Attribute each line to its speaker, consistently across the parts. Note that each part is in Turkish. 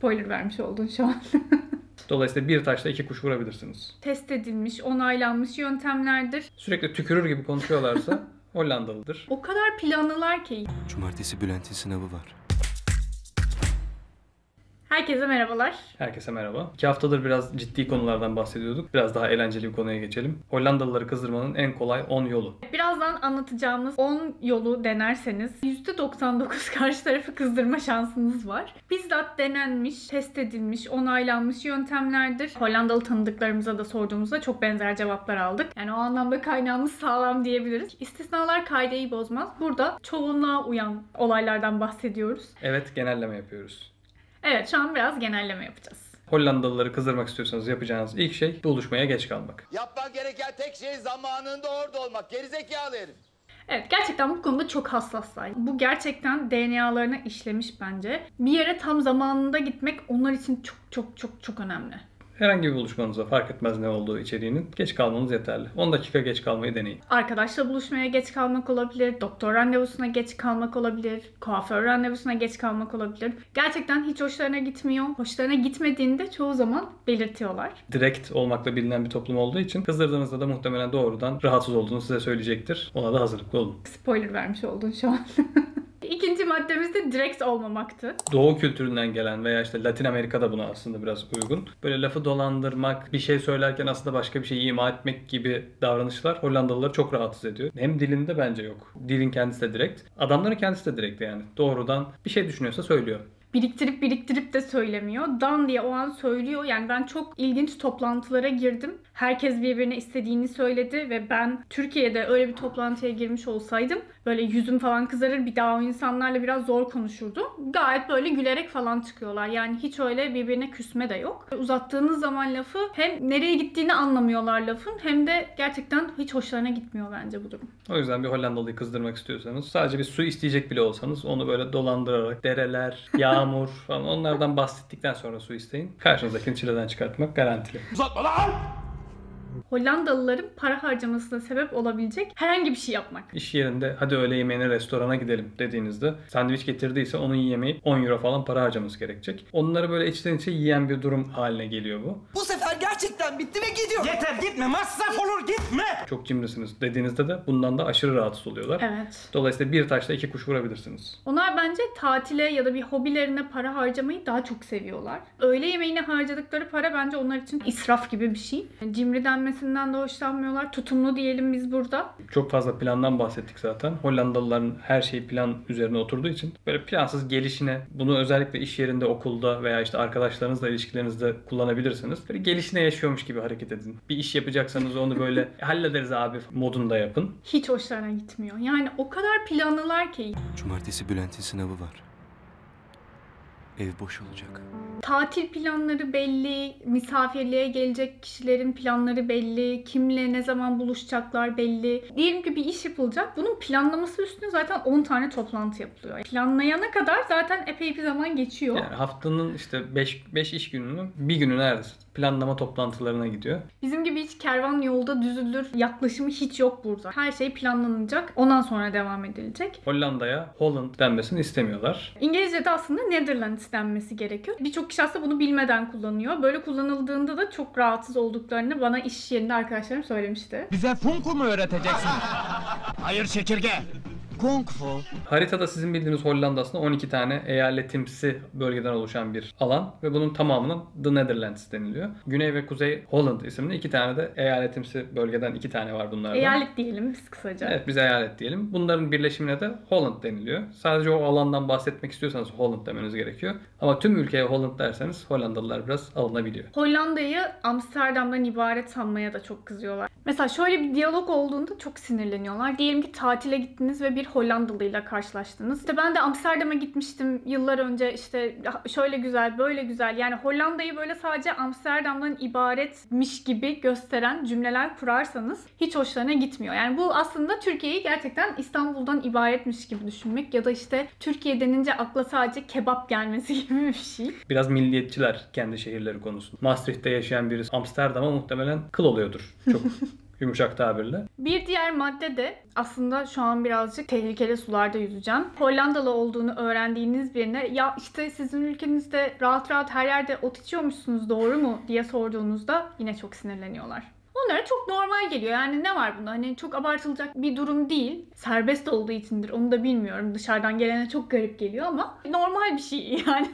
Speaker 1: Spoiler vermiş oldun şu an.
Speaker 2: Dolayısıyla bir taşla iki kuş vurabilirsiniz.
Speaker 1: Test edilmiş, onaylanmış yöntemlerdir.
Speaker 2: Sürekli tükürür gibi konuşuyorlarsa Hollandalıdır.
Speaker 1: O kadar planlılar ki.
Speaker 3: Cumartesi Bülent'in sınavı var.
Speaker 1: Herkese merhabalar.
Speaker 2: Herkese merhaba. İki haftadır biraz ciddi konulardan bahsediyorduk. Biraz daha eğlenceli bir konuya geçelim. Hollandalıları kızdırmanın en kolay 10 yolu.
Speaker 1: Birazdan anlatacağımız 10 yolu denerseniz %99 karşı tarafı kızdırma şansınız var. Bizzat denenmiş, test edilmiş, onaylanmış yöntemlerdir. Hollandalı tanıdıklarımıza da sorduğumuzda çok benzer cevaplar aldık. Yani o anlamda kaynağımız sağlam diyebiliriz. İstisnalar kaideyi bozmaz. Burada çoğunluğa uyan olaylardan bahsediyoruz.
Speaker 2: Evet genelleme yapıyoruz.
Speaker 1: Evet şu an biraz genelleme yapacağız.
Speaker 2: Hollandalıları kızdırmak istiyorsanız yapacağınız ilk şey buluşmaya geç kalmak.
Speaker 4: Yapman gereken tek şey zamanında orada olmak. Gerizekalı herif.
Speaker 1: Evet gerçekten bu konuda çok hassaslar. Bu gerçekten DNA'larına işlemiş bence. Bir yere tam zamanında gitmek onlar için çok çok çok çok önemli.
Speaker 2: Herhangi bir buluşmanıza fark etmez ne olduğu içeriğinin geç kalmanız yeterli. 10 dakika geç kalmayı deneyin.
Speaker 1: Arkadaşla buluşmaya geç kalmak olabilir, doktor randevusuna geç kalmak olabilir, kuaför randevusuna geç kalmak olabilir. Gerçekten hiç hoşlarına gitmiyor. Hoşlarına gitmediğinde çoğu zaman belirtiyorlar.
Speaker 2: Direkt olmakla bilinen bir toplum olduğu için kızdırdığınızda da muhtemelen doğrudan rahatsız olduğunu size söyleyecektir. Ona da hazırlıklı olun.
Speaker 1: Spoiler vermiş oldun şu an. Maddemiz de direkt olmamaktı.
Speaker 2: Doğu kültüründen gelen veya işte Latin Amerika'da buna aslında biraz uygun. Böyle lafı dolandırmak, bir şey söylerken aslında başka bir şeyi ima etmek gibi davranışlar Hollandalıları çok rahatsız ediyor. Hem dilinde bence yok. Dilin kendisi de direkt. Adamların kendisi de direkt yani. Doğrudan bir şey düşünüyorsa söylüyor.
Speaker 1: Biriktirip biriktirip de söylemiyor. Dan diye o an söylüyor. Yani ben çok ilginç toplantılara girdim. Herkes birbirine istediğini söyledi ve ben Türkiye'de öyle bir toplantıya girmiş olsaydım böyle yüzüm falan kızarır bir daha o insanlarla biraz zor konuşurdum. Gayet böyle gülerek falan çıkıyorlar. Yani hiç öyle birbirine küsme de yok. Uzattığınız zaman lafı hem nereye gittiğini anlamıyorlar lafın hem de gerçekten hiç hoşlarına gitmiyor bence bu durum.
Speaker 2: O yüzden bir Hollandalıyı kızdırmak istiyorsanız sadece bir su isteyecek bile olsanız onu böyle dolandırarak dereler, yağmur falan onlardan bahsettikten sonra su isteyin. Karşınızdakini çileden çıkartmak garantili.
Speaker 1: Hollandalıların para harcamasına sebep olabilecek herhangi bir şey yapmak.
Speaker 2: İş yerinde hadi öğle yemeğine restorana gidelim dediğinizde sandviç getirdiyse onu yiyemeyip 10 euro falan para harcaması gerekecek. Onları böyle içten içe yiyen bir durum haline geliyor bu.
Speaker 5: Bu sefer gerçekten bitti ve gidiyor.
Speaker 6: Yeter gitme masraf olur gitme.
Speaker 2: Çok cimrisiniz dediğinizde de bundan da aşırı rahatsız oluyorlar.
Speaker 1: Evet.
Speaker 2: Dolayısıyla bir taşla iki kuş vurabilirsiniz.
Speaker 1: Onlar bence tatile ya da bir hobilerine para harcamayı daha çok seviyorlar. Öğle yemeğine harcadıkları para bence onlar için israf gibi bir şey. Cimri denmesinden de hoşlanmıyorlar. Tutumlu diyelim biz burada.
Speaker 2: Çok fazla plandan bahsettik zaten. Hollandalıların her şeyi plan üzerine oturduğu için böyle plansız gelişine bunu özellikle iş yerinde, okulda veya işte arkadaşlarınızla ilişkilerinizde kullanabilirsiniz. Böyle gelişine yaşıyormuş gibi hareket edin. Bir iş yapacaksanız onu böyle hallederiz abi modunda yapın.
Speaker 1: Hiç hoşlarına gitmiyor. Yani o kadar planlılar ki
Speaker 3: Cumartesi Bülent'in sınavı var. Ev boş olacak.
Speaker 1: Tatil planları belli, misafirliğe gelecek kişilerin planları belli, kimle ne zaman buluşacaklar belli. Diyelim ki bir iş yapılacak. Bunun planlaması üstüne zaten 10 tane toplantı yapılıyor. Planlayana kadar zaten epey bir zaman geçiyor.
Speaker 2: Yani haftanın işte 5 5 iş gününün bir günü neredeyse planlama toplantılarına gidiyor.
Speaker 1: Bizim gibi hiç kervan yolda düzülür yaklaşımı hiç yok burada. Her şey planlanacak. Ondan sonra devam edilecek.
Speaker 2: Hollanda'ya Holland denmesini istemiyorlar.
Speaker 1: İngilizce'de aslında Netherlands denmesi gerekiyor. Birçok kişi aslında bunu bilmeden kullanıyor. Böyle kullanıldığında da çok rahatsız olduklarını bana iş yerinde arkadaşlarım söylemişti.
Speaker 6: Bize funku mu öğreteceksin? Hayır çekirge. Kung fu.
Speaker 2: Haritada sizin bildiğiniz Hollanda aslında 12 tane eyaletimsi bölgeden oluşan bir alan ve bunun tamamının The Netherlands deniliyor. Güney ve Kuzey Holland isimli iki tane de eyaletimsi bölgeden iki tane var bunlardan.
Speaker 1: Eyalet diyelim biz kısaca.
Speaker 2: Evet biz eyalet diyelim. Bunların birleşimine de Holland deniliyor. Sadece o alandan bahsetmek istiyorsanız Holland demeniz gerekiyor. Ama tüm ülkeye Holland derseniz Hollandalılar biraz alınabiliyor.
Speaker 1: Hollanda'yı Amsterdam'dan ibaret sanmaya da çok kızıyorlar. Mesela şöyle bir diyalog olduğunda çok sinirleniyorlar. Diyelim ki tatile gittiniz ve bir Hollandalıyla karşılaştınız. İşte ben de Amsterdam'a gitmiştim yıllar önce işte şöyle güzel böyle güzel. Yani Hollanda'yı böyle sadece Amsterdam'dan ibaretmiş gibi gösteren cümleler kurarsanız hiç hoşlarına gitmiyor. Yani bu aslında Türkiye'yi gerçekten İstanbul'dan ibaretmiş gibi düşünmek ya da işte Türkiye denince akla sadece kebap gelmesi gibi bir şey.
Speaker 2: Biraz milliyetçiler kendi şehirleri konusunda. Maastricht'te yaşayan birisi Amsterdam'a muhtemelen kıl oluyordur. Çok yumuşak tabirle.
Speaker 1: Bir diğer madde de aslında şu an birazcık tehlikeli sularda yüzeceğim. Hollandalı olduğunu öğrendiğiniz birine ya işte sizin ülkenizde rahat rahat her yerde ot içiyormuşsunuz doğru mu diye sorduğunuzda yine çok sinirleniyorlar. Onlara çok normal geliyor. Yani ne var bunda? Hani çok abartılacak bir durum değil. Serbest olduğu içindir. Onu da bilmiyorum. Dışarıdan gelene çok garip geliyor ama normal bir şey yani.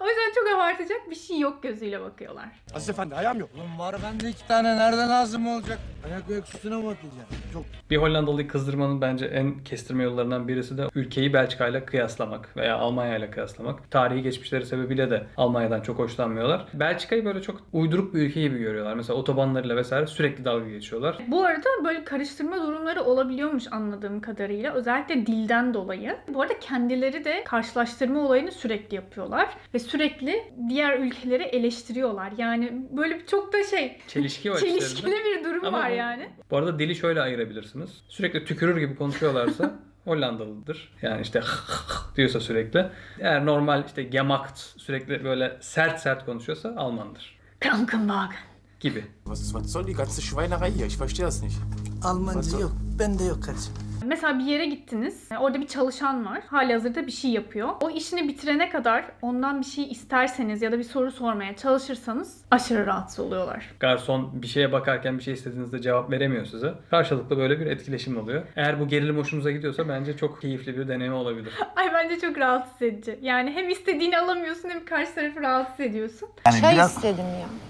Speaker 1: o yüzden çok abartacak bir şey yok gözüyle bakıyorlar.
Speaker 5: Aziz Efendi ayağım yok. Oğlum var bende iki tane nereden lazım olacak? Ayak ayak üstüne mi atacağım? Çok
Speaker 2: Bir Hollandalıyı kızdırmanın bence en kestirme yollarından birisi de ülkeyi Belçika ile kıyaslamak veya Almanya ile kıyaslamak. Tarihi geçmişleri sebebiyle de Almanya'dan çok hoşlanmıyorlar. Belçika'yı böyle çok uyduruk bir ülke gibi görüyorlar. Mesela otobanlarıyla vesaire sürekli dalga geçiyorlar.
Speaker 1: Bu arada böyle karıştırma durumları olabiliyormuş anladığım kadarıyla. Özellikle dilden dolayı. Bu arada kendileri de karşılaştırma olayını sürekli yapıyorlar. Ve sürekli diğer ülkeleri eleştiriyorlar. Yani böyle çok da şey
Speaker 2: Çelişki var
Speaker 1: çelişkili bir durum
Speaker 2: Ama
Speaker 1: var
Speaker 2: bu-
Speaker 1: yani.
Speaker 2: Bu arada dili şöyle ayırabilirsiniz. Sürekli tükürür gibi konuşuyorlarsa Hollandalıdır. Yani işte diyorsa sürekli. Eğer normal işte gemacht sürekli böyle sert sert konuşuyorsa Almandır
Speaker 1: Krankenwagen.
Speaker 2: Gibi.
Speaker 7: Was, was soll die ganze Schweinerei hier? Ich verstehe das nicht.
Speaker 5: Almanca yok. Bende yok kardeşim.
Speaker 1: Mesela bir yere gittiniz. Orada bir çalışan var. Hali hazırda bir şey yapıyor. O işini bitirene kadar ondan bir şey isterseniz ya da bir soru sormaya çalışırsanız aşırı rahatsız oluyorlar.
Speaker 2: Garson bir şeye bakarken bir şey istediğinizde cevap veremiyor size. Karşılıklı böyle bir etkileşim oluyor. Eğer bu gerilim hoşunuza gidiyorsa bence çok keyifli bir deneyim olabilir.
Speaker 1: Ay bence çok rahatsız edici. Yani hem istediğini alamıyorsun hem karşı tarafı rahatsız ediyorsun.
Speaker 8: Çay istedim ya.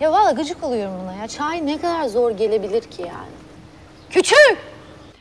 Speaker 8: Ya valla gıcık oluyorum buna ya. Çay ne kadar zor gelebilir ki yani. Küçük!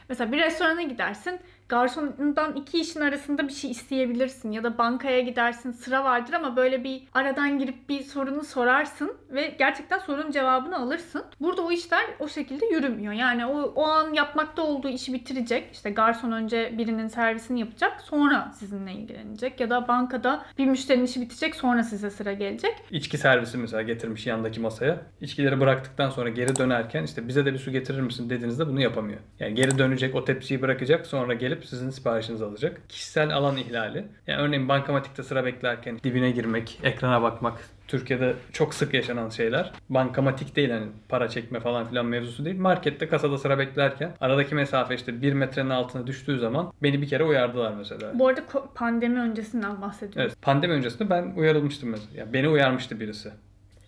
Speaker 1: Mesela bir restorana gidersin. Garsonundan iki işin arasında bir şey isteyebilirsin. Ya da bankaya gidersin sıra vardır ama böyle bir aradan girip bir sorunu sorarsın ve gerçekten sorunun cevabını alırsın. Burada o işler o şekilde yürümüyor. Yani o, o an yapmakta olduğu işi bitirecek. İşte garson önce birinin servisini yapacak sonra sizinle ilgilenecek. Ya da bankada bir müşterinin işi bitecek sonra size sıra gelecek.
Speaker 2: İçki servisi mesela getirmiş yandaki masaya. İçkileri bıraktıktan sonra geri dönerken işte bize de bir su getirir misin dediğinizde bunu yapamıyor. Yani geri dönecek o tepsiyi bırakacak sonra gelip sizin siparişinizi alacak. Kişisel alan ihlali. Yani örneğin bankamatikte sıra beklerken dibine girmek, ekrana bakmak Türkiye'de çok sık yaşanan şeyler. Bankamatik değil hani para çekme falan filan mevzusu değil. Markette kasada sıra beklerken aradaki mesafe işte bir metrenin altına düştüğü zaman beni bir kere uyardılar mesela.
Speaker 1: Bu arada pandemi öncesinden bahsediyorum.
Speaker 2: Evet. Pandemi öncesinde ben uyarılmıştım mesela. Yani beni uyarmıştı birisi.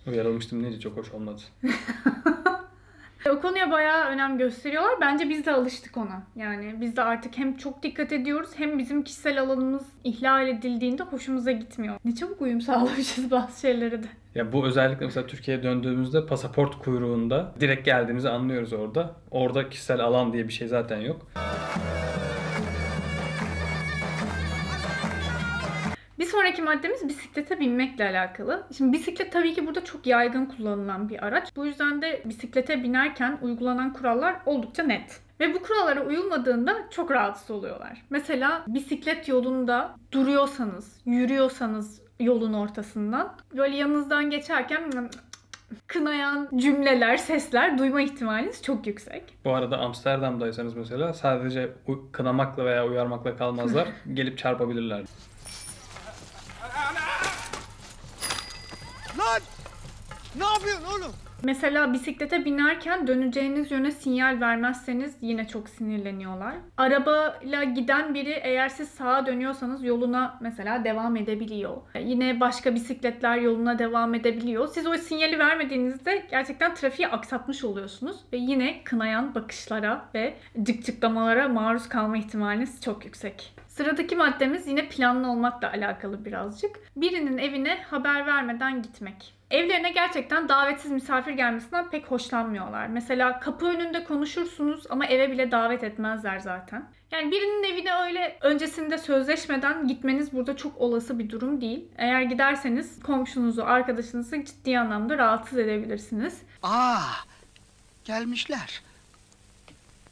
Speaker 2: Uyarılmıştım deyince çok hoş olmadı.
Speaker 1: O konuya bayağı önem gösteriyorlar. Bence biz de alıştık ona. Yani biz de artık hem çok dikkat ediyoruz hem bizim kişisel alanımız ihlal edildiğinde hoşumuza gitmiyor. Ne çabuk uyum sağlamışız bazı şeylere de.
Speaker 2: Ya bu özellikle mesela Türkiye'ye döndüğümüzde pasaport kuyruğunda direkt geldiğimizi anlıyoruz orada. Orada kişisel alan diye bir şey zaten yok.
Speaker 1: Sonraki maddemiz bisiklete binmekle alakalı. Şimdi bisiklet tabii ki burada çok yaygın kullanılan bir araç. Bu yüzden de bisiklete binerken uygulanan kurallar oldukça net. Ve bu kurallara uyulmadığında çok rahatsız oluyorlar. Mesela bisiklet yolunda duruyorsanız, yürüyorsanız yolun ortasından böyle yanınızdan geçerken kınayan cümleler, sesler duyma ihtimaliniz çok yüksek.
Speaker 2: Bu arada Amsterdam'daysanız mesela sadece kınamakla veya uyarmakla kalmazlar. gelip çarpabilirler.
Speaker 5: Lan! Ne yapıyorsun oğlum?
Speaker 1: Mesela bisiklete binerken döneceğiniz yöne sinyal vermezseniz yine çok sinirleniyorlar. Arabayla giden biri eğer siz sağa dönüyorsanız yoluna mesela devam edebiliyor. Yine başka bisikletler yoluna devam edebiliyor. Siz o sinyali vermediğinizde gerçekten trafiği aksatmış oluyorsunuz ve yine kınayan bakışlara ve cıkcıklamalara maruz kalma ihtimaliniz çok yüksek. Sıradaki maddemiz yine planlı olmakla alakalı birazcık. Birinin evine haber vermeden gitmek. Evlerine gerçekten davetsiz misafir gelmesinden pek hoşlanmıyorlar. Mesela kapı önünde konuşursunuz ama eve bile davet etmezler zaten. Yani birinin evine öyle öncesinde sözleşmeden gitmeniz burada çok olası bir durum değil. Eğer giderseniz komşunuzu, arkadaşınızı ciddi anlamda rahatsız edebilirsiniz.
Speaker 5: Aa! Gelmişler.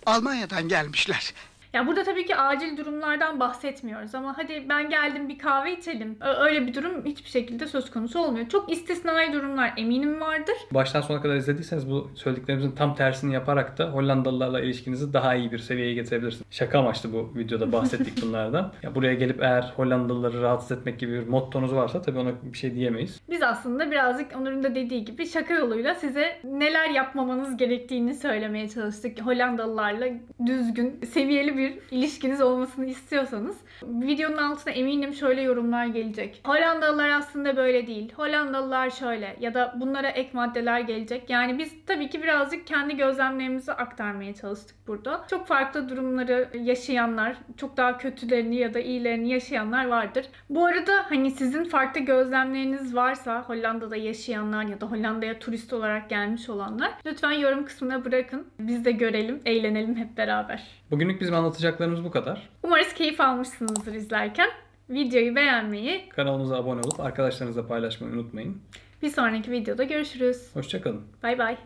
Speaker 5: Almanya'dan gelmişler.
Speaker 1: Ya burada tabii ki acil durumlardan bahsetmiyoruz ama hadi ben geldim bir kahve içelim. Öyle bir durum hiçbir şekilde söz konusu olmuyor. Çok istisnai durumlar eminim vardır.
Speaker 2: Baştan sona kadar izlediyseniz bu söylediklerimizin tam tersini yaparak da Hollandalılarla ilişkinizi daha iyi bir seviyeye getirebilirsiniz. Şaka amaçlı bu videoda bahsettik bunlardan. Ya buraya gelip eğer Hollandalıları rahatsız etmek gibi bir mottonuz varsa tabii ona bir şey diyemeyiz.
Speaker 1: Biz aslında birazcık Onur'un da dediği gibi şaka yoluyla size neler yapmamanız gerektiğini söylemeye çalıştık. Hollandalılarla düzgün, seviyeli bir ilişkiniz olmasını istiyorsanız. Videonun altına eminim şöyle yorumlar gelecek. Hollandalılar aslında böyle değil. Hollandalılar şöyle ya da bunlara ek maddeler gelecek. Yani biz tabii ki birazcık kendi gözlemlerimizi aktarmaya çalıştık burada. Çok farklı durumları yaşayanlar, çok daha kötülerini ya da iyilerini yaşayanlar vardır. Bu arada hani sizin farklı gözlemleriniz varsa Hollanda'da yaşayanlar ya da Hollanda'ya turist olarak gelmiş olanlar lütfen yorum kısmına bırakın. Biz de görelim, eğlenelim hep beraber.
Speaker 2: Bugünlük bizim anlatacaklarımız bu kadar.
Speaker 1: Umarız keyif almışsınızdır izlerken. Videoyu beğenmeyi,
Speaker 2: Kanalımıza abone olup arkadaşlarınızla paylaşmayı unutmayın.
Speaker 1: bir sonraki videoda görüşürüz.
Speaker 2: Hoşçakalın.
Speaker 1: Bay bay.